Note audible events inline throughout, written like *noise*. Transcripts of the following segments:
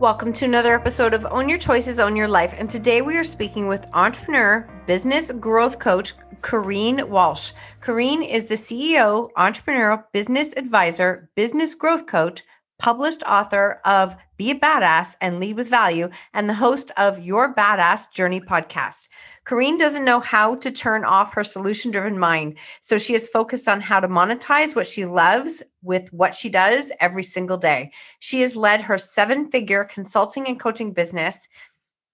Welcome to another episode of Own Your Choices, Own Your Life. And today we are speaking with entrepreneur, business growth coach, Corrine Walsh. Corrine is the CEO, entrepreneurial business advisor, business growth coach, published author of Be a Badass and Lead with Value, and the host of Your Badass Journey podcast. Corrine doesn't know how to turn off her solution driven mind. So she is focused on how to monetize what she loves with what she does every single day. She has led her seven figure consulting and coaching business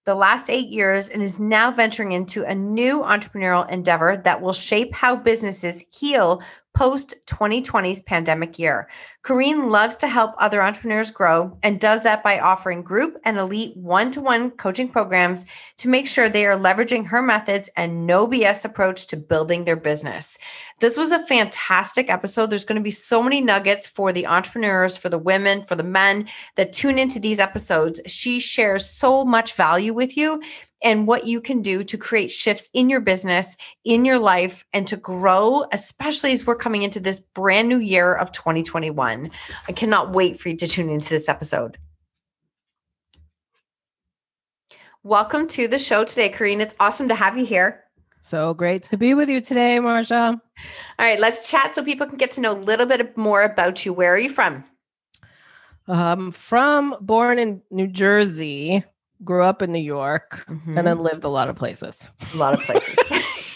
the last eight years and is now venturing into a new entrepreneurial endeavor that will shape how businesses heal post 2020's pandemic year. Corrine loves to help other entrepreneurs grow and does that by offering group and elite one to one coaching programs to make sure they are leveraging her methods and no BS approach to building their business. This was a fantastic episode. There's going to be so many nuggets for the entrepreneurs, for the women, for the men that tune into these episodes. She shares so much value with you and what you can do to create shifts in your business, in your life, and to grow, especially as we're coming into this brand new year of 2021. I cannot wait for you to tune into this episode. Welcome to the show today, Corrine. It's awesome to have you here. So great to be with you today, Marsha. All right, let's chat so people can get to know a little bit more about you. Where are you from? Um, from born in New Jersey, grew up in New York, mm-hmm. and then mm-hmm. lived a lot of places. A lot of places.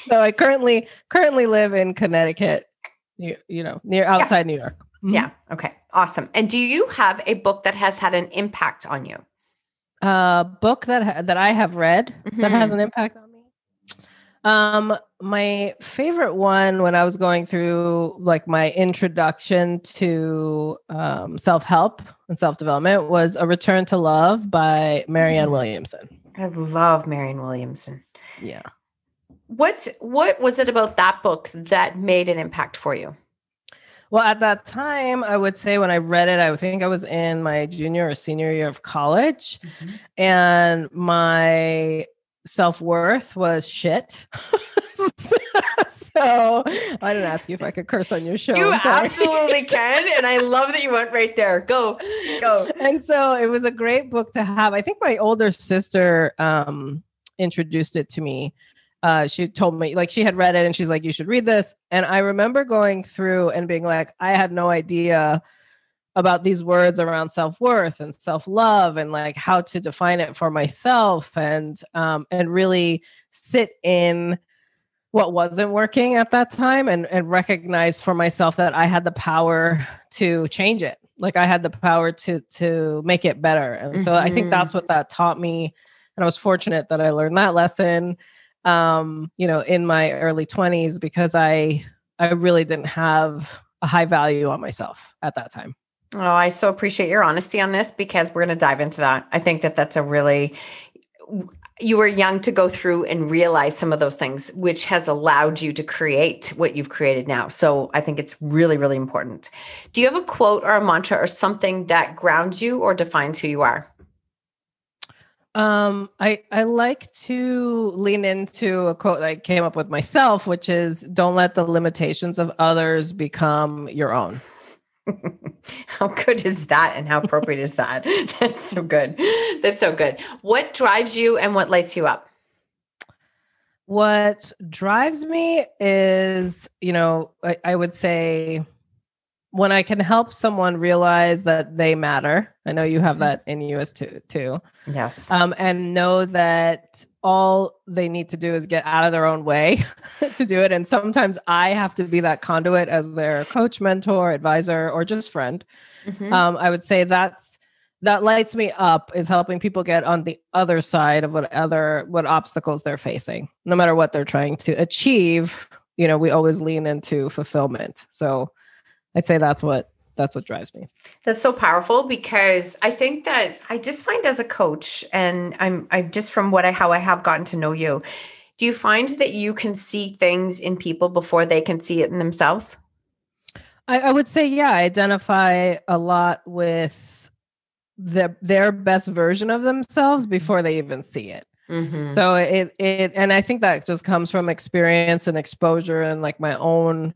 *laughs* so I currently currently live in Connecticut, you, you know, near outside yeah. New York. Mm-hmm. Yeah. Okay. Awesome. And do you have a book that has had an impact on you? A uh, book that ha- that I have read mm-hmm. that has mm-hmm. an impact on me. Um, my favorite one when I was going through like my introduction to um, self help and self development was A Return to Love by Marianne. Williamson. I love Marianne Williamson. Yeah. What what was it about that book that made an impact for you? Well, at that time, I would say when I read it, I think I was in my junior or senior year of college, mm-hmm. and my self worth was shit. *laughs* so I didn't ask you if I could curse on your show. You absolutely can. And I love that you went right there. Go, go. And so it was a great book to have. I think my older sister um, introduced it to me. Uh, she told me like she had read it and she's like, you should read this. And I remember going through and being like, I had no idea about these words around self-worth and self-love and like how to define it for myself and um, and really sit in what wasn't working at that time and and recognize for myself that I had the power to change it. Like I had the power to to make it better. And mm-hmm. so I think that's what that taught me. And I was fortunate that I learned that lesson um you know in my early 20s because I I really didn't have a high value on myself at that time Oh, I so appreciate your honesty on this because we're going to dive into that. I think that that's a really, you were young to go through and realize some of those things, which has allowed you to create what you've created now. So I think it's really, really important. Do you have a quote or a mantra or something that grounds you or defines who you are? Um, I I like to lean into a quote I came up with myself, which is "Don't let the limitations of others become your own." *laughs* how good is that and how appropriate is that? *laughs* That's so good. That's so good. What drives you and what lights you up? What drives me is, you know, I, I would say when I can help someone realize that they matter, I know you have Mhm. that in you as too, too, Yes. um, and know that all they need to do is get out of their own way *laughs* to do it. And sometimes I have to be that conduit as their coach, mentor, advisor, or just friend. Mhm. Um, I would say that's that lights me up is helping people get on the other side of what other what obstacles they're facing, no matter what they're trying to achieve. You know, we always lean into fulfillment. So I'd say that's what that's what drives me. That's so powerful because I think that I just find as a coach, and I'm I just from what I how I have gotten to know you, do you find that you can see things in people before they can see it in themselves? I, I would say, yeah, I identify a lot with the their best version of themselves before they even see it. Mm-hmm. So it it and I think that just comes from experience and exposure and like my own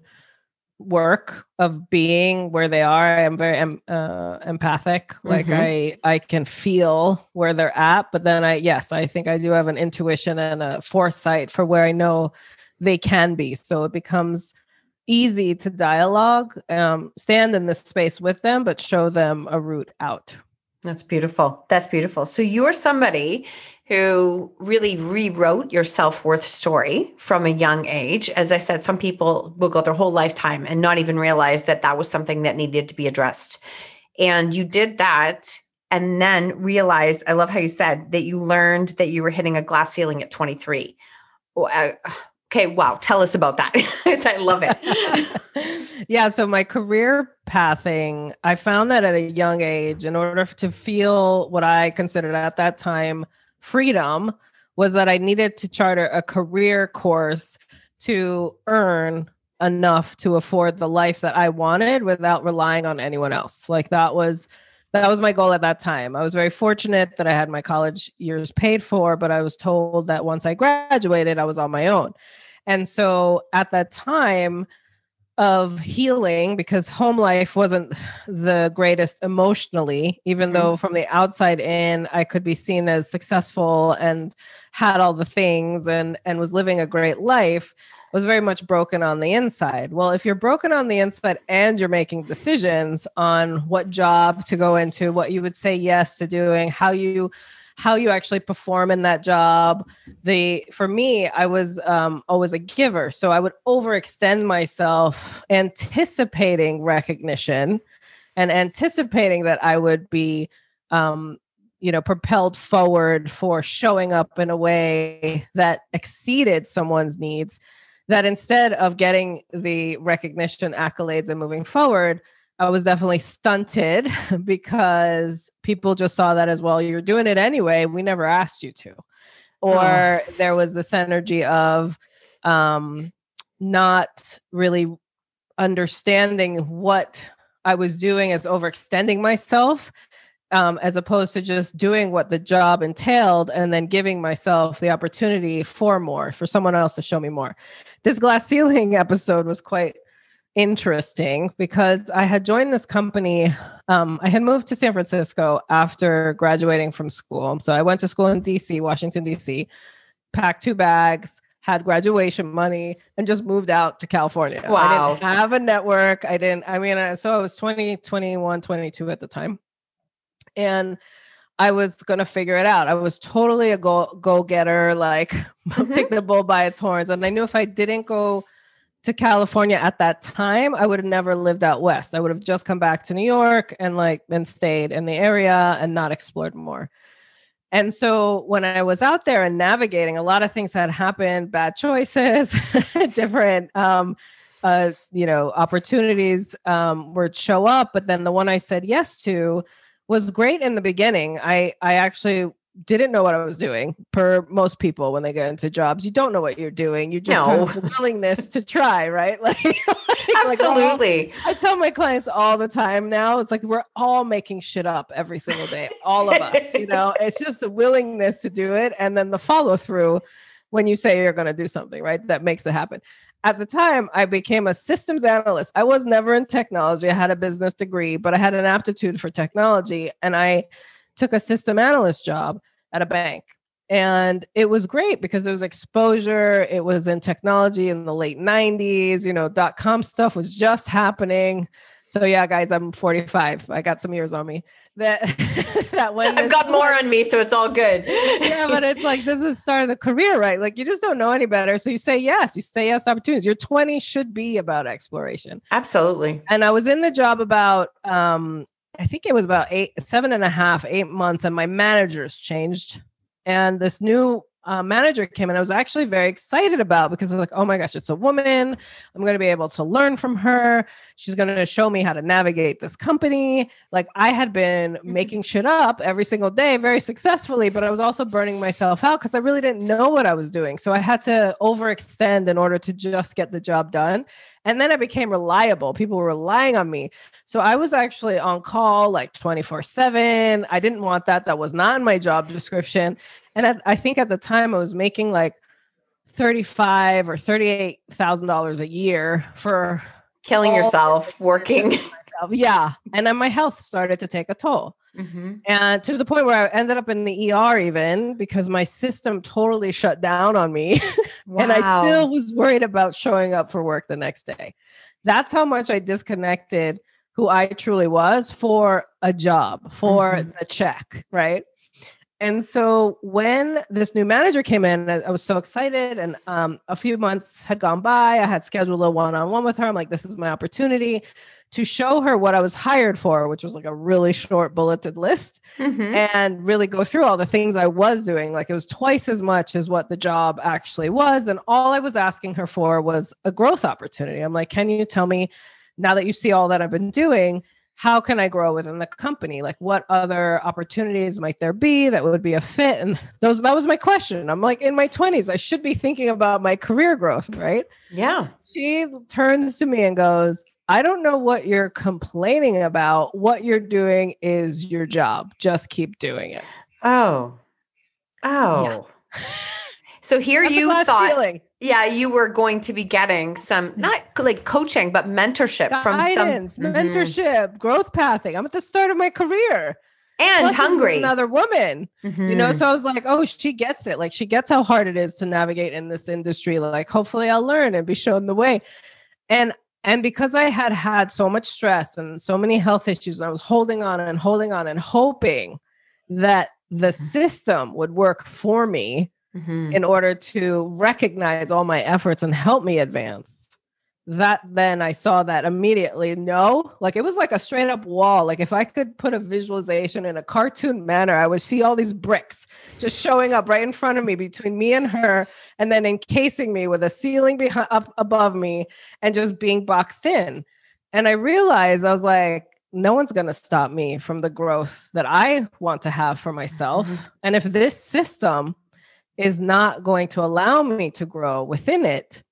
work of being where they are. I'm very uh, empathic. Like Mhm. I I can feel where they're at, but then I yes, I think I do have an intuition and a foresight for where I know they can be. So it becomes easy to dialogue, um, stand in this space with them, but show them a route out. That's beautiful. That's beautiful. So you're somebody who really rewrote your self-worth story from a young age. As I said, some people will go their whole lifetime and not even realize that that was something that needed to be addressed. And you did that and then realized, I love how you said that you learned that you were hitting a glass ceiling at 23. Uh, Okay, wow. Tell us about that. *laughs* I love it. *laughs* yeah. So my career pathing, I found that at a young age, in order to feel what I considered at that time freedom, was that I needed to charter a career course to earn enough to afford the life that I wanted without relying on anyone else. Like that was that was my goal at that time. I was very fortunate that I had my college years paid for, but I was told that once I graduated, I was on my own. And so at that time of healing, because home life wasn't *sighs* the greatest emotionally, even Mhm. though from the outside in, I could be seen as successful and had all the things and, and was living a great life, was very much broken on the inside. Well, if you're broken on the inside and you're making decisions on what job to go into, what you would say yes to doing, how you how you actually perform in that job. The for me i was um, always a giver. So i would overextend myself anticipating recognition and anticipating that i would be um, you know propelled forward for showing up in a way that exceeded someone's needs that instead of getting the recognition accolades and moving forward I was definitely stunted *laughs* because people just saw that as well. You're doing it anyway. We never asked you to. Or oh. there was this energy of um, not really understanding what I was doing as overextending myself, um, as opposed to just doing what the job entailed and then giving myself the opportunity for more, for someone else to show me more. This glass *laughs* ceiling episode was quite interesting because I had joined this company. Um, I had moved to San Francisco after graduating from school. So I went to school in DC, Washington, DC, packed two bags, had graduation money, and just moved out to California. Wow. I didn't have a network. I didn't, I mean, so I was 20, 21, 22 at the time. And I was gonna figure it out. I was totally a go go getter, like *laughs* mm-hmm. take the bull by its horns. And I knew if I didn't go to California at that time, I would have never lived out west. I would have just come back to New York and like and stayed in the area and not explored more. And so when I was out there and navigating, a lot of things had happened, bad choices, *laughs* different um uh you know opportunities um would show up, but then the one I said yes to was great in the beginning. I I actually didn't know what I was doing. Per most people, when they get into jobs, you don't know what you're doing. You just no. have the willingness to try, right? *laughs* Like, like absolutely. Like, I tell my clients all the time now. It's like we're all making shit up every single day, all of us. You know, *laughs* it's just the willingness to do it, and then the follow through when you say you're going to do something, right? That makes it happen. At the time, I became a systems analyst. I was never in technology. I had a business degree, but I had an aptitude for technology, and I took a system analyst job at a bank. And it was great because it was exposure. It was in technology in the late 90s. You know, dot com stuff was just happening. So yeah, guys, I'm 45. I got some years on me. *laughs* That that when I've got more on me, so it's all good. yeah, but it's like this is the start of the career, right? Like you just don't know any better. So you say yes, you say yes opportunities. Your 20 should be about exploration. Absolutely. And I was in the job about um, I think it was about eight, seven and a half, eight months, and my managers changed. And this new uh, manager came and I was actually very excited about because I was like, oh my gosh, it's a woman. I'm going to be able to learn from her. She's going to show me how to navigate this company. Like I had been mm-hmm. making shit up every single day very successfully, but I was also burning myself out because I really didn't know what I was doing. So I had to overextend in order to just get the job done. And then I became reliable. People were relying on me. So I was actually on call like 24 7. I didn't want that. That was not in my job description. And I, I think at the time I was making like 35 or $38,000 a year for killing yourself working. Yeah. And then my health started to take a toll. Mm-hmm. And to the point where I ended up in the ER, even because my system totally shut down on me. Wow. *laughs* and I still was worried about showing up for work the next day. That's how much I disconnected who I truly was for a job, for mm-hmm. the check, right? And so when this new manager came in, I was so excited. And um, a few months had gone by. I had scheduled a one on one with her. I'm like, this is my opportunity to show her what I was hired for, which was like a really short bulleted list, mm-hmm. and really go through all the things I was doing. Like it was twice as much as what the job actually was. And all I was asking her for was a growth opportunity. I'm like, can you tell me now that you see all that I've been doing? How can I grow within the company? Like what other opportunities might there be that would be a fit? And those that was my question. I'm like in my 20s, I should be thinking about my career growth, right? Yeah. She turns to me and goes, I don't know what you're complaining about. What you're doing is your job. Just keep doing it. Oh. Oh. Yeah. so here That's you thought feeling yeah, you were going to be getting some not like coaching, but mentorship Guidance, from some mm-hmm. mentorship, growth pathing. I'm at the start of my career. And Plus hungry. Another woman. Mm-hmm. You know, mm-hmm. so I was like, oh, she gets it. Like she gets how hard it is to navigate in this industry. Like hopefully I'll learn and be shown the way. And and because I had had so much stress and so many health issues, and I was holding on and holding on and hoping that the mm-hmm. system would work for me mm-hmm. in order to recognize all my efforts and help me advance that then I saw that immediately. No, like it was like a straight up wall. Like if I could put a visualization in a cartoon manner, I would see all these bricks just showing up right in front of me between me and her, and then encasing me with a ceiling behind up above me and just being boxed in. And I realized I was like, no one's going to stop me from the growth that I want to have for myself. Mm-hmm. And if this system is not going to allow me to grow within it,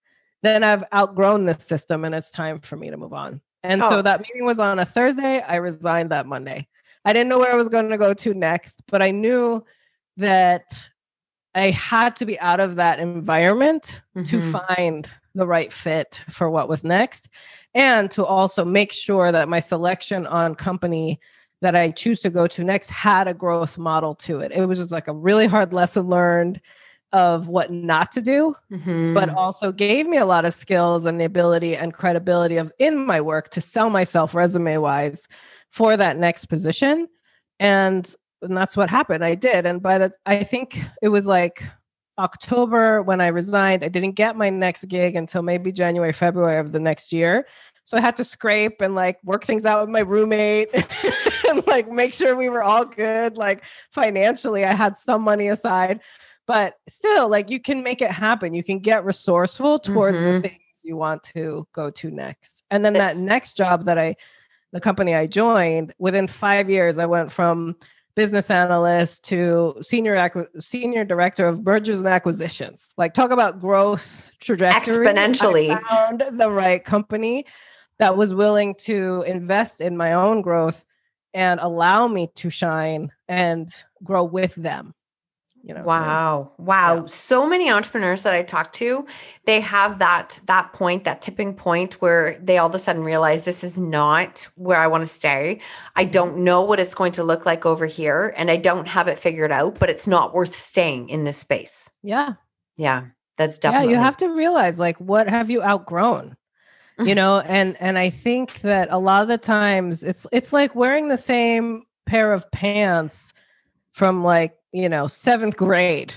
then I've outgrown this system and it's time for me to move on. And oh. so that meeting was on a Thursday. I resigned that Monday. I didn't know where I was going to go to next, but I knew that I had to be out of that environment mm-hmm. to find the right fit for what was next and to also make sure that my selection on company that I choose to go to next had a growth model to it. It was just like a really hard lesson learned of what not to do, mm-hmm. but also gave me a lot of skills and the ability and credibility of in my work to sell myself resume wise for that next position. And, and that's what happened. I did. And by the I think it was like October when I resigned. I didn't get my next gig until maybe January, February of the next year. So I had to scrape and like work things out with my roommate *laughs* and like make sure we were all good. Like financially, I had some money aside, but still, like you can make it happen. You can get resourceful towards mm-hmm. the things you want to go to next. And then that next job that I, the company I joined, within five years, I went from business analyst to senior senior director of mergers and acquisitions. Like talk about growth trajectory. Exponentially. I found the right company that was willing to invest in my own growth and allow me to shine and grow with them you know wow so, wow. yeah. so many entrepreneurs that i talk to they have that that point that tipping point where they all of a sudden realize this is not where i want to stay. I mm-hmm. don't know what it's going to look like over here and i don't have it figured out but it's not worth staying in this space. Yeah. Yeah that's definitely yeah you have to realize like what have you outgrown? You know and and i think that a lot of the times it's it's like wearing the same pair of pants from like you know seventh grade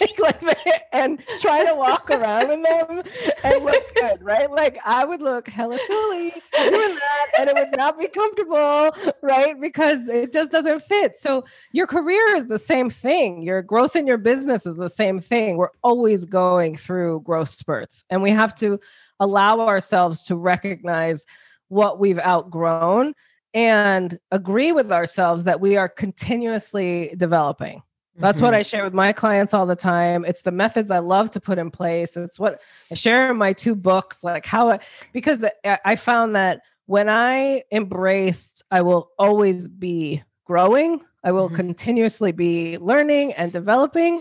*laughs* like, like, and try to walk around in them and look good, right? Like I would look hella silly doing that, and it would not be comfortable, right? Because it just doesn't fit. So your career is the same thing. Your growth in your business is the same thing. We're always going through growth spurts, and we have to allow ourselves to recognize what we've outgrown and agree with ourselves that we are continuously developing that's mm-hmm. what I share with my clients all the time. It's the methods I love to put in place. It's what I share in my two books, like how, I, because I found that when I embraced, I will always be growing, I will mm-hmm. continuously be learning and developing.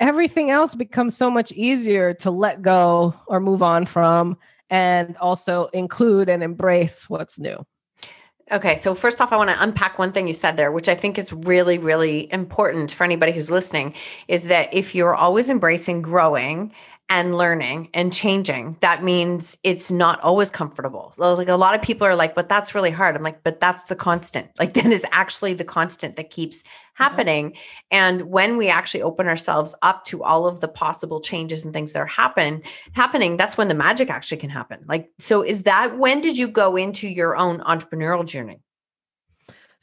Everything else becomes so much easier to let go or move on from, and also include and embrace what's new. Okay, so first off, I want to unpack one thing you said there, which I think is really, really important for anybody who's listening is that if you're always embracing growing and learning and changing, that means it's not always comfortable. Like a lot of people are like, but that's really hard. I'm like, but that's the constant. *laughs* Like that is actually the constant that keeps happening. Mm-hmm. And when we actually open ourselves up to all of the possible changes and things that are happen happening, that's when the magic actually can happen. Like, so is that when did you go into your own entrepreneurial journey?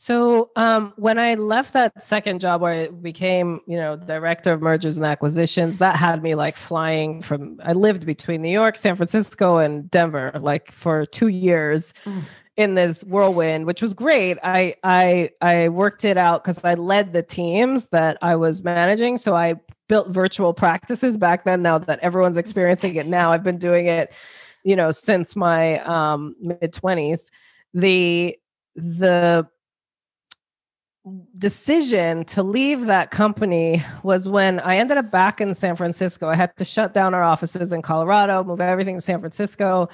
So um, when I left that second job where I became, you know, director of mergers and acquisitions, that had me like flying from. I lived between New York, San Francisco, and Denver, like for two years. Mm. In this whirlwind, which was great. I I I worked it out because I led the teams that I was managing. So I built virtual practices back then. Now that everyone's experiencing it now, I've been doing it, you know, since my um, mid twenties. The the decision to leave that company was when I ended up back in San Francisco. I had to shut down our offices in Colorado, move everything to San Francisco.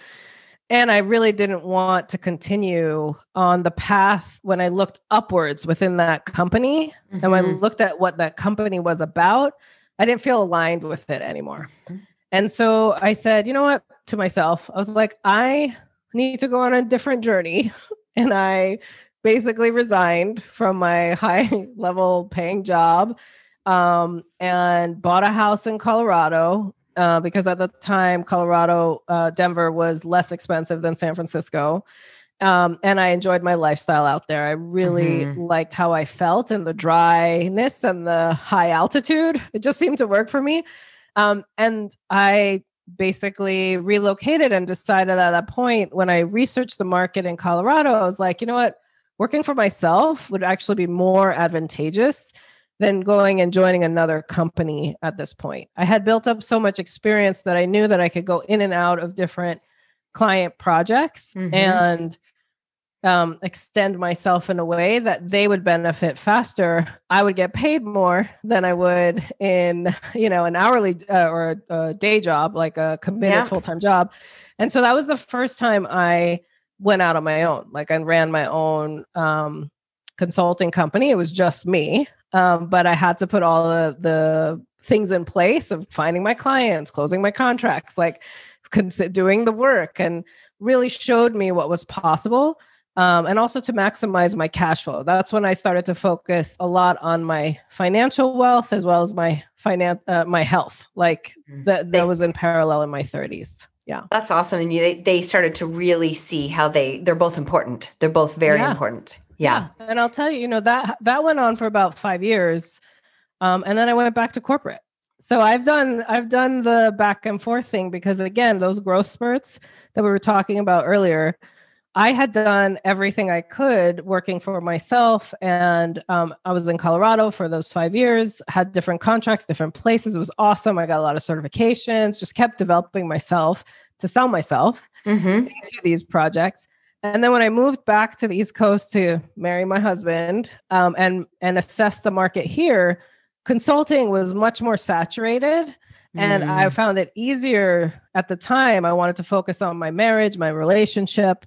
And I really didn't want to continue on the path when I looked upwards within that company. Mm-hmm. And when I mm-hmm. looked at what that company was about, I didn't feel aligned with it anymore. Mm-hmm. And so I said, you know what, to myself, I was like, I need to go on a different journey. *laughs* And I basically resigned from my *laughs* high level paying job um, and bought a house in Colorado uh, because at the time, Colorado, uh, Denver was less expensive than San Francisco. Um, and I enjoyed my lifestyle out there. I really mm-hmm. liked how I felt and the dryness and the high altitude. It just seemed to work for me. Um, and I basically relocated and decided at that point when I researched the market in Colorado, I was like, you know what? Working for myself would actually be more advantageous than going and joining another company at this point. I had built up so much experience that I knew that I could go in and out of different client projects mm-hmm. and um, extend myself in a way that they would benefit faster. I would get paid more than I would in, you know, an hourly uh, or a, a, day job, like a committed yeah. full time job. And so that was the first time I went out on my own. Like I ran my own um, consulting company. It was just me, um, but I had to put all the, the things in place of finding my clients, closing my contracts, like doing the work, and really showed me what was possible. Um, and also to maximize my cash flow. That's when I started to focus a lot on my financial wealth as well as my finance, uh, my health. Like mm. that, that was in parallel in my 30s yeah that's awesome and you, they, they started to really see how they they're both important they're both very yeah. important yeah. yeah. and i'll tell you you know that that went on for about five years um, and then i went back to corporate so i've done i've done the back and forth thing because again those growth spurts that we were talking about earlier I had done everything I could working for myself. And um, I was in Colorado for those five years, had different contracts, different places. It was awesome. I got a lot of certifications, just kept developing myself to sell myself mm-hmm. to these projects. And then when I moved back to the East Coast to marry my husband um, and, and assess the market here, consulting was much more saturated. And mm. I found it easier at the time. I wanted to focus on my marriage, my relationship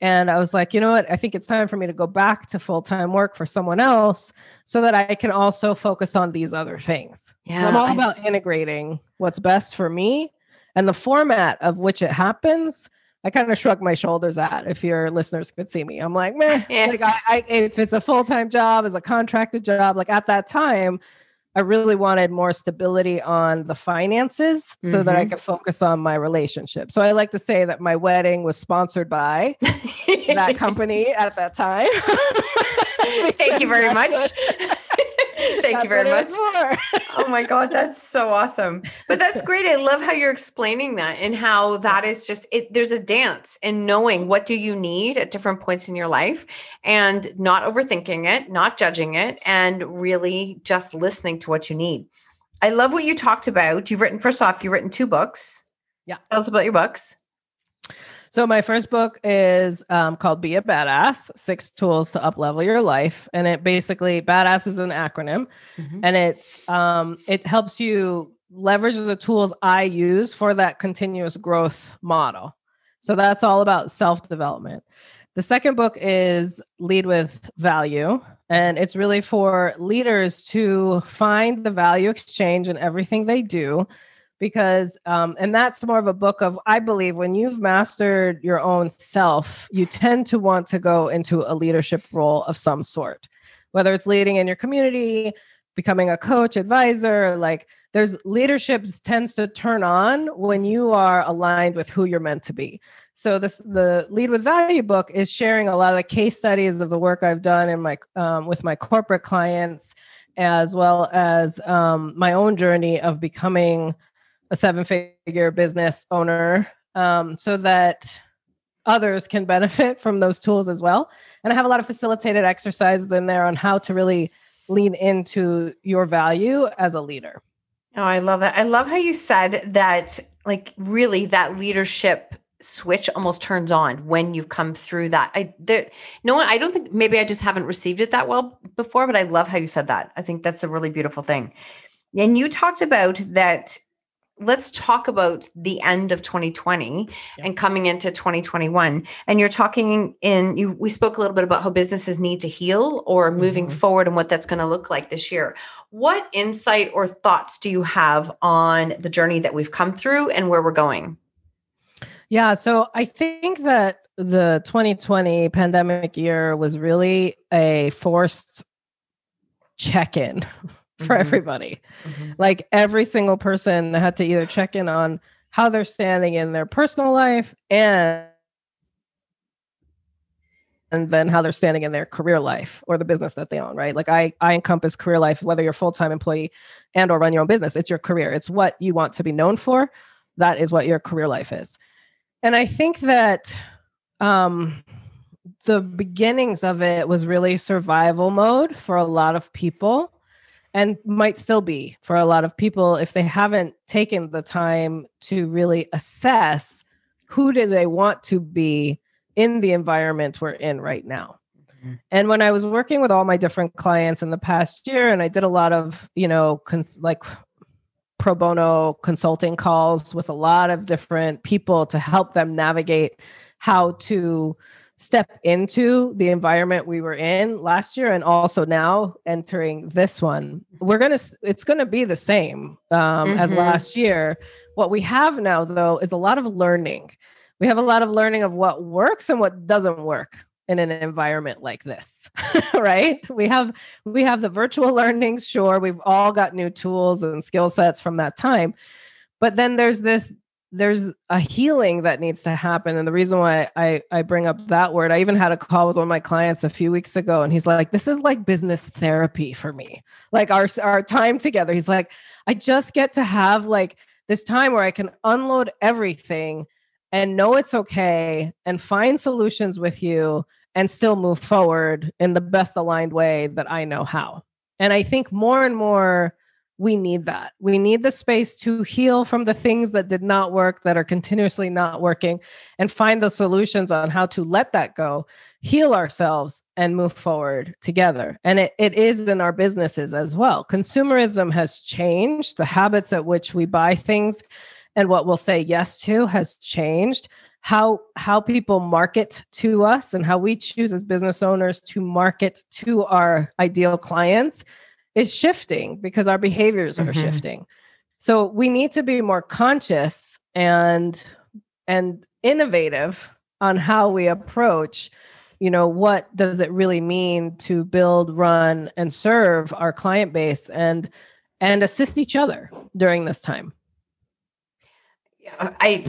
and I was like, you know what? I think it's time for me to go back to full time work for someone else so that I can also focus on these other things. Yeah. I'm all I, about integrating what's best for me And the format of which it happens, I kind of shrug my shoulders at if your listeners could see me. I'm like, man, *laughs* yeah. like I, I, if it's a full time job, as a contracted job, like at that time, I really wanted more stability on the finances mm-hmm. so that I mm-hmm. could focus on my relationship. So I like to say that my wedding was sponsored by *laughs* that company at that time. Thank you very *laughs* much. *laughs* Thank you very much. oh my God, that's so awesome. But that's *laughs* great. I love how you're explaining that and how that is just it. There's a dance in knowing what do you need at different points in your life and not overthinking it, not judging it, and really just listening to what you need. I love what you talked about. You've written, first off, you've written two books. Yeah. Tell us about your books. So my first book is um, called "Be a Badass: Six Tools to Uplevel Your Life," and it basically "Badass" is an acronym, mm-hmm. and it's um, it helps you leverage the tools I use for that continuous growth model. So that's all about self development. The second book is Lead with Value, and it's really for leaders to find the value exchange in everything they do because um, and that's more of a book of i believe when you've mastered your own self you tend to want to go into a leadership role of some sort whether it's leading in your community becoming a coach advisor like there's leadership tends to turn on when you are aligned with who you're meant to be. So this the lead with value book is sharing a lot of the case studies of the work i've done in my um, with my corporate clients as well as um, my own journey of becoming a seven figure business owner um, so that others can benefit from those tools as well. And I have a lot of facilitated exercises in there on how to really lean into your value as a leader. Oh, I love that. I love how you said that, like, really, that leadership switch almost turns on when you've come through that. I there no one I don't think maybe I just haven't received it that well before, but I love how you said that. I think that's a really beautiful thing. And you talked about that let's talk about the end of 2020 yeah. and coming into 2021 and you're talking in you we spoke a little bit about how businesses need to heal or moving mm-hmm. forward and what that's going to look like this year what insight or thoughts do you have on the journey that we've come through and where we're going yeah so i think that the 2020 pandemic year was really a forced check-in *laughs* *laughs* for mm-hmm. everybody. Mm-hmm. Like every single person had to either check in on how they're standing in their personal life and and then how they're standing in their career life or the business that they own right like i i encompass career life whether you're a full-time employee and or run your own business it's your career it's what you want to be known for that is what your career life is and i think that um the beginnings of it was really survival mode for a lot of people and might still be for a lot of people if they haven't taken the time to really assess who do they want to be in the environment we're in right now mm-hmm. and when i was working with all my different clients in the past year and i did a lot of you know cons- like pro bono consulting calls with a lot of different people to help them navigate how to step into the environment we were in last year and also now entering this one. We're gonna it's gonna be the same um, mm-hmm. as last year. What we have now though is a lot of learning. We have a lot of learning of what works and what doesn't work in an environment like this *laughs* right? We have we have the virtual learnings sure we've all got new tools and skill sets from that time but then there's this there's a healing that needs to happen. And the reason why I, I bring up that word, I even had a call with one of my clients a few weeks ago, and he's like, This is like business therapy for me. Like our, our time together. He's like, I just get to have like this time where I can unload everything and know it's okay and find solutions with you and still move forward in the best aligned way that I know how. And I think more and more we need that. We need the space to heal from the things that did not work, that are continuously not working, and find the solutions on how to let that go, heal ourselves, and move forward together. And it, it is in our businesses as well. Consumerism has changed, the habits at which we buy things and what we'll say yes to has changed. How, how people market to us and how we choose as business owners to market to our ideal clients is shifting because our behaviors are mm-hmm. shifting. So we need to be more conscious and and innovative on how we approach you know what does it really mean to build run and serve our client base and and assist each other during this time Yeah. I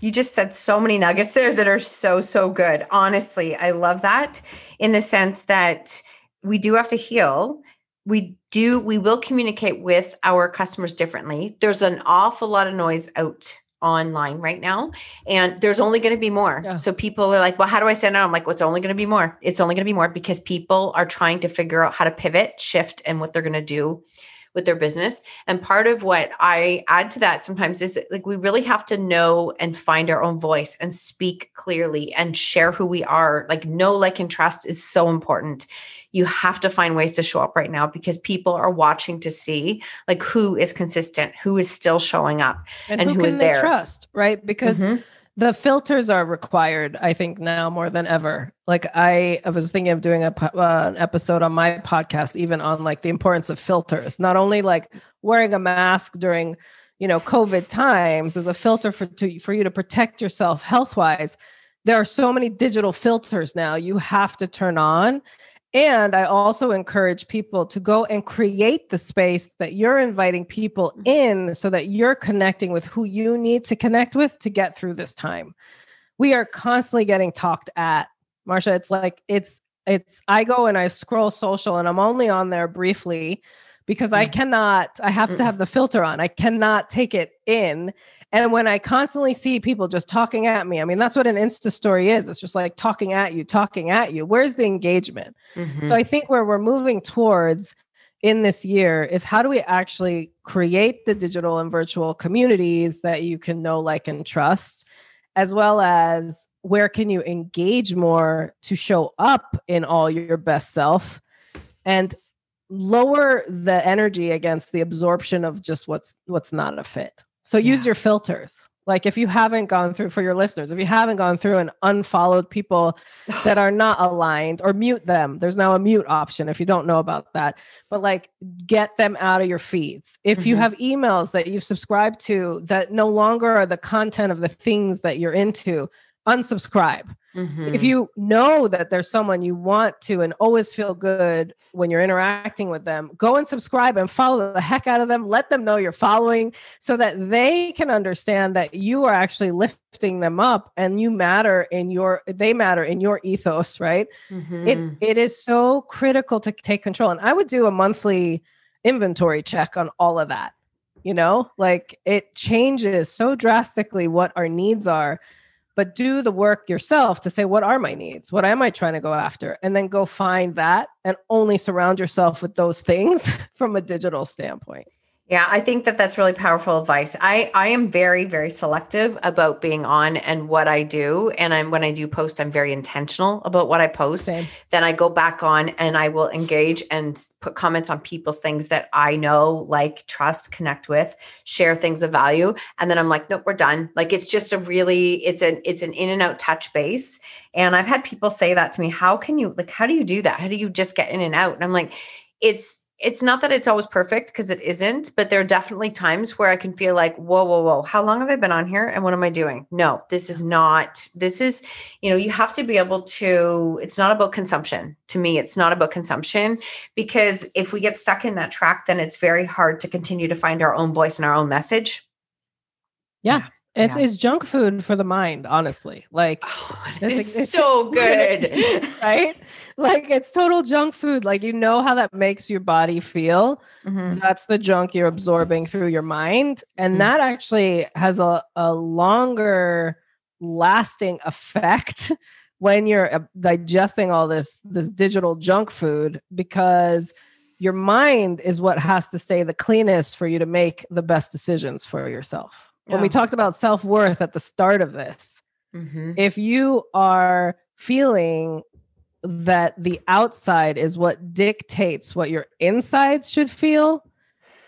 you just said so many nuggets there that are so so good. Honestly, I love that in the sense that we do have to heal. We do we will communicate with our customers differently. There's an awful lot of noise out online right now and there's only going to be more yeah. so people are like well how do i stand out i'm like well, it's only going to be more it's only going to be more because people are trying to figure out how to pivot shift and what they're going to do with their business. And part of what I add to that sometimes is like we really have to know and find our own voice and speak clearly and share who we are. Like know, like, and trust is so important. You have to find ways to show up right now because people are watching to see like who is consistent, who is still showing up, and, and who, who is there. Trust, right? Because mm-hmm the filters are required i think now more than ever like i, I was thinking of doing a uh, an episode on my podcast even on like the importance of filters not only like wearing a mask during you know covid times as a filter for to, for you to protect yourself health wise there are so many digital filters now you have to turn on and I also encourage people to go and create the space that you're inviting people mm-hmm. in so that you're connecting with who you need to connect with to get through this time. We are constantly getting talked at. Marsha, it's like it's it's I go and I scroll social and I'm only on there briefly because I mm. cannot I have to have the filter on. I cannot take it in and when I constantly see people just talking at me, I mean, that's what an Insta story is. It's just like talking at you, talking at you. Where's the engagement? Mm-hmm. So I think where we're moving towards in this year is how do we actually create the digital and virtual communities that you can know, like, and trust, as well as where can you engage more to show up in all your best self and lower the energy against the absorption of just what's what's not a fit so yeah. use your filters. Like if you haven't gone through for your listeners, if you haven't gone through and unfollowed people *sighs* that are not aligned or mute them, there's now a mute option if you don't know about that. But like get them out of your feeds. If mm-hmm. you have emails that you've subscribed to that no longer are the content of the things that you're into, unsubscribe. Mm-hmm. If you know that there's someone you want to and always feel good when you're interacting with them, go and subscribe and follow the heck out of them. Let them know you're following so that they can understand that you are actually lifting them up and you matter in your they matter in your ethos, right? Mm-hmm. It it is so critical to take control. And I would do a monthly inventory check on all of that. You know, like it changes so drastically what our needs are but do the work yourself to say what are my needs? What am i trying to go after? And then go find that and only surround yourself with those things *laughs* from a digital standpoint yeah, I think that that's really powerful advice. I I am very very selective about being on and what I do, and I'm when I do post, I'm very intentional about what I post. Same. Then I go back on and I will engage and put comments on people's things that I know, like, trust, connect with, share things of value, and then I'm like, nope, we're done. Like it's just a really it's an it's an in and out touch base. And I've had people say that to me. How can you like? How do you do that? How do you just get in and out? And I'm like, it's it's not that it's always perfect because it isn't, but there are definitely times where I can feel like, whoa, whoa, whoa, how long have I been on here and what am I doing? No, this is not, this is, you know, you have to be able to, it's not about consumption. To me, it's not about consumption because if we get stuck in that track, then it's very hard to continue to find our own voice and our own message. Yeah. It's yeah. it's junk food for the mind, honestly. Like oh, *laughs* it's, it's so *laughs* good. right? *laughs* *laughs* Like it's total junk food. Like you know how that makes your body feel. Mm-hmm. That's the junk you're absorbing through your mind. And mm-hmm. that actually has a, a longer lasting effect *laughs* when you're uh, digesting all this this digital junk food because your mind is what has to stay the cleanest for you to make the best decisions for yourself when we talked about self worth at the start of this, mm-hmm. if you are feeling that the outside is what dictates what your insides should feel,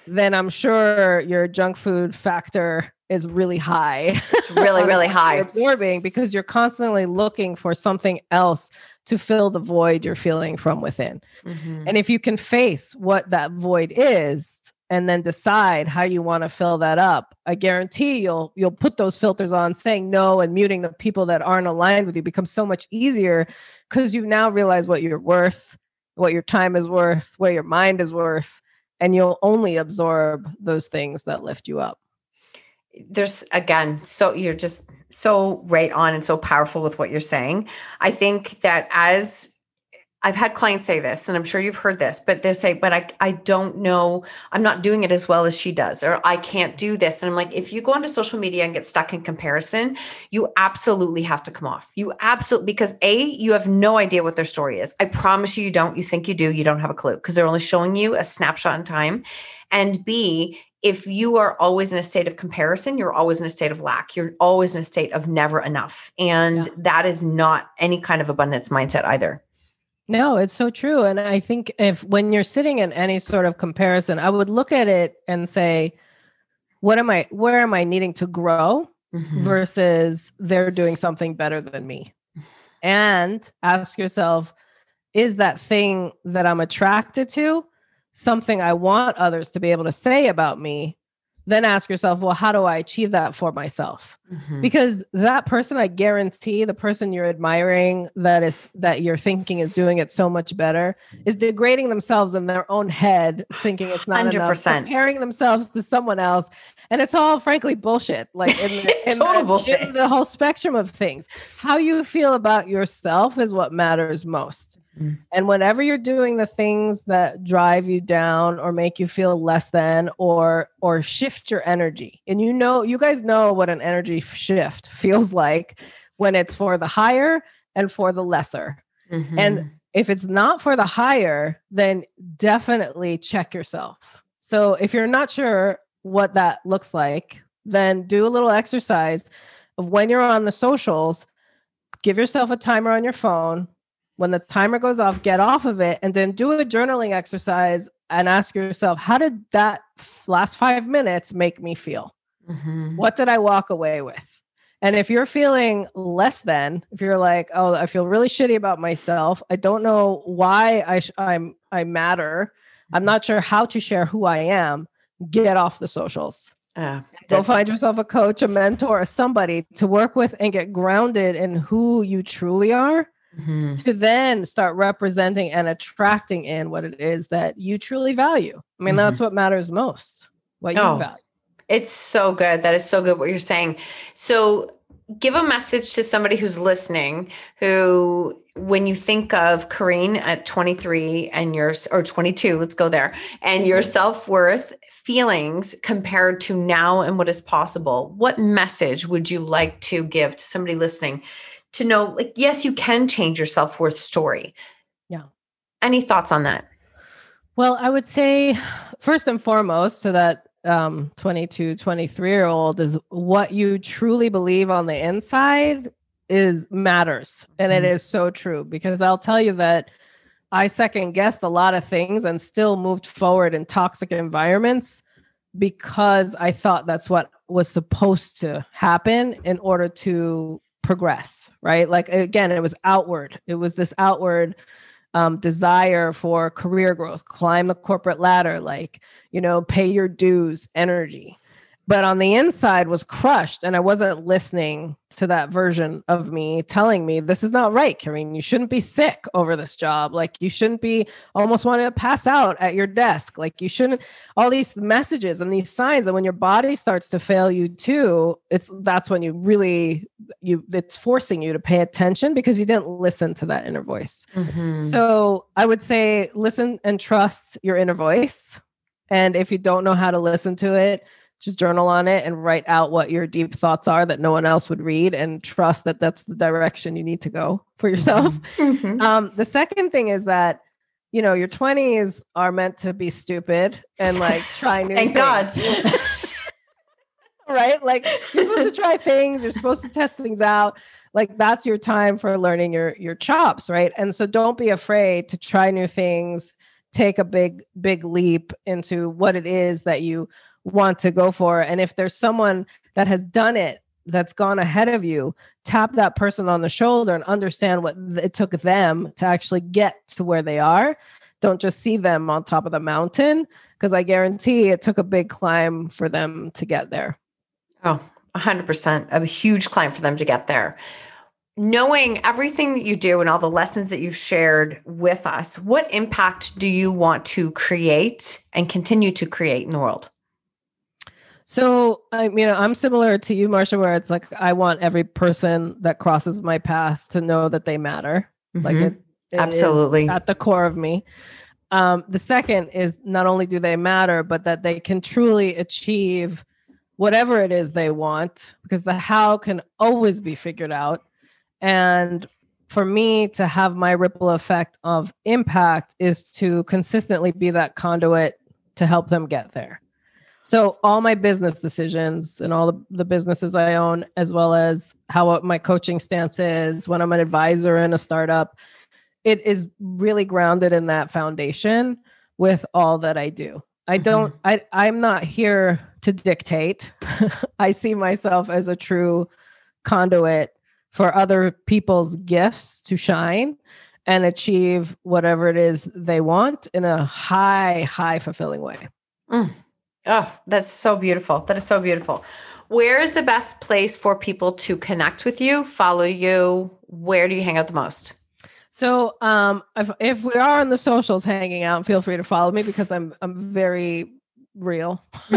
then I'm sure your junk food factor is really high. It's really, really *laughs* high. absorbing because you're constantly looking for something else to fill the void you're feeling from within. Mm-hmm. And if you can face what that void is, and then decide how you want to fill that up. I guarantee you'll you'll put those filters on saying no and muting the people that aren't aligned with you. Becomes so much easier because you've now realized what you're worth what your time is worth what your mind is worth and you'll only absorb those things that lift you up. There's again so you're just so right on and so powerful with what you're saying. I think that as I've had clients say this, and I'm sure you've heard this, but they say, but I, I don't know, I'm not doing it as well as she does, or I can't do this. And I'm like, if you go onto social media and get stuck in comparison, you absolutely have to come off. You absolutely, because A, you have no idea what their story is. I promise you, you don't. You think you do, you don't have a clue because they're only showing you a snapshot in time. And B, if you are always in a state of comparison, you're always in a state of lack. You're always in a state of never enough. And yeah. that is not any kind of abundance mindset either. No, it's so true. And I think if when you're sitting in any sort of comparison, I would look at it and say, what am I, where am I needing to grow mm-hmm. versus they're doing something better than me? And ask yourself, is that thing that I'm attracted to something I want others to be able to say about me then ask yourself, well, how do I achieve that for myself? Mm-hmm. Because that person, I guarantee, the person you're admiring that is that you're thinking is doing it so much better, is degrading themselves in their own head, thinking it's not 100%. enough, comparing themselves to someone else, and it's all frankly bullshit. Like in *laughs* the, in total the, bullshit. In the whole spectrum of things, how you feel about yourself is what matters most. Mm. And whenever you're doing the things that drive you down or make you feel less than or or shift your energy. And you know, you guys know what an energy shift feels like when it's for the higher and for the lesser. Mm-hmm. And if it's not for the higher, then definitely check yourself. So if you're not sure what that looks like, then do a little exercise of when you're on the socials, give yourself a timer on your phone when the timer goes off, get off of it and then do a journaling exercise and ask yourself, how did that last five minutes make me feel? Mm-hmm. What did I walk away with? And if you're feeling less than, if you're like, oh, I feel really shitty about myself, I don't know why I sh- I'm I matter, I'm not sure how to share who I am. Get off the socials. Uh, Go find yourself a coach, a mentor, somebody to work with and get grounded in who you truly are mm-hmm. to then start representing and attracting in what it is that you truly value. I mean, mm-hmm. that's what matters most, what you oh, value. It's so good. That is so good what you're saying. So, give a message to somebody who's listening who when you think of Kareen at 23 and your or 22, let's go there, and your mm-hmm. self-worth feelings compared to now and what is possible, what message would you like to give to somebody listening to know like yes you can change your self-worth story. Yeah. Any thoughts on that? Well i would say first and foremost to that um 22 23 year old is what you truly believe on the inside is matters and mm-hmm. it is so true because i'll tell you that i second guessed a lot of things and still moved forward in toxic environments because i thought that's what was supposed to happen in order to progress, right? Like again, it was outward. It was this outward um, desire for career growth, climb the corporate ladder, like, you know, pay your dues, energy but on the inside was crushed and i wasn't listening to that version of me telling me this is not right kareen you shouldn't be sick over this job. Like you shouldn't be almost wanting to pass out at your desk. Like you shouldn't all these messages and these signs. And when your body starts to fail you too it's that's when you really you it's forcing you to pay attention because you didn't listen to that inner voice. Mm-hmm. so i would say listen and trust your inner voice. And if you don't know how to listen to it just journal on it and write out what your deep thoughts are that no one else would read and trust that that's the direction you need to go for yourself. *laughs* Mm-hmm. Um, the second thing is that, you know, your 20s are meant to be stupid and like *laughs* try new Thank things. God. *laughs* right? Like you're supposed to try things, you're supposed to test things out. Like that's your time for learning your your chops, right? And so don't be afraid to try new things, take a big big leap into what it is that you want to go for. And if there's someone that has done it that's gone ahead of you, tap that person on the shoulder and understand what it took them to actually get to where they are. don't just see them on top of the mountain because I guarantee it took a big climb for them to get there. Oh, 100%. A huge climb for them to get there. Knowing everything that you do and all the lessons that you've shared with us, what impact do you want to create and continue to create in the world? So, I mean, I'm similar to you, Marsha, where it's like I want every person that crosses my path to know that they matter. Mm-hmm. Like it, it absolutely at the core of me. Um, the second is not only do they matter, but that they can truly achieve whatever it is they want, because the how can always be figured out. And for me to have my ripple effect of impact is to consistently be that conduit to help them get there. So all my business decisions and all the, the businesses I own, as well as how my coaching stance is when I'm an advisor in a startup, it is really grounded in that foundation with all that I do. I mm-hmm. don't I I'm not here to dictate. *laughs* I see myself as a true conduit for other people's gifts to shine and achieve whatever it is they want in a high high fulfilling way. Mm. Oh, that's so beautiful. That is so beautiful. Where is the best place for people to connect with you, follow you? Where do you hang out the most? So, um, if, if we are on the socials hanging out, feel free to follow me because I'm I'm very real. *laughs*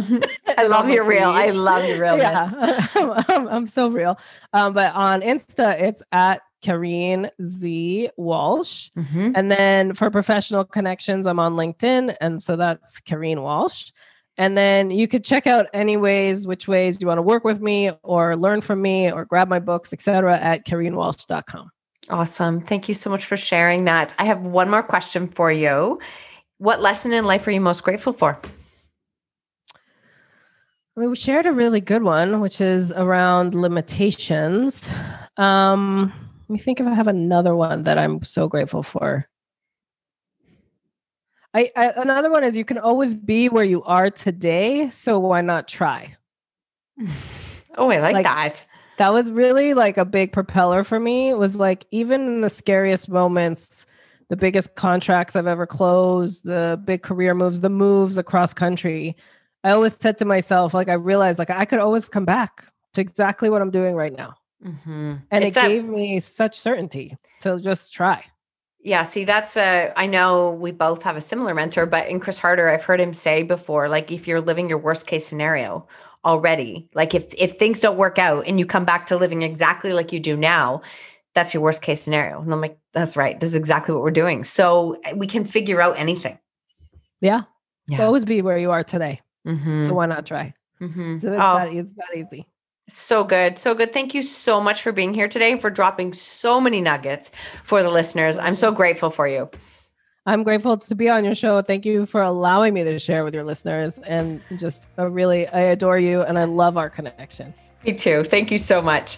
I *laughs* love your real. I love your *laughs* realness. Yeah, I'm, I'm, I'm, so real. Um, but on Insta, it's at Kareen Z Walsh. Mm-hmm. And then for professional connections, I'm on LinkedIn. And so that's Kareen Walsh. And then you could check out any ways, which ways you want to work with me or learn from me or grab my books, etc. at kareenwalsh.com. Awesome. Thank you so much for sharing that. I have one more question for you. What lesson in life are you most grateful for? I mean, we shared a really good one, which is around limitations. Um, let me think if I have another one that I'm so grateful for. I, I, another one is you can always be where you are today, so why not try? *sighs* Oh, I like, like that. That was really like a big propeller for me. It was like even in the scariest moments, the biggest contracts I've ever closed, the big career moves, the moves across country. I always said to myself, like I realized like I could always come back to exactly what I'm doing right now. Mm-hmm. And it's it gave me such certainty to just try. Yeah, see, that's a, I know we both have a similar mentor, but in Chris Harder, I've heard him say before, like if you're living your worst case scenario already, like if if things don't work out and you come back to living exactly like you do now, that's your worst case scenario. And I'm like, that's right. This is exactly what we're doing. So eh, we can figure out anything. Yeah. yeah. So always be where you are today. Mm-hmm. So why not try? Mm-hmm. So it's, oh. that, it's that easy. So good. So good. Thank you so much for being here today and for dropping so many nuggets for the listeners. I'm so grateful for you. I'm grateful to be on your show. Thank you for allowing me to share with your listeners and just really, I adore you and I love our connection. Me too. Thank you so much.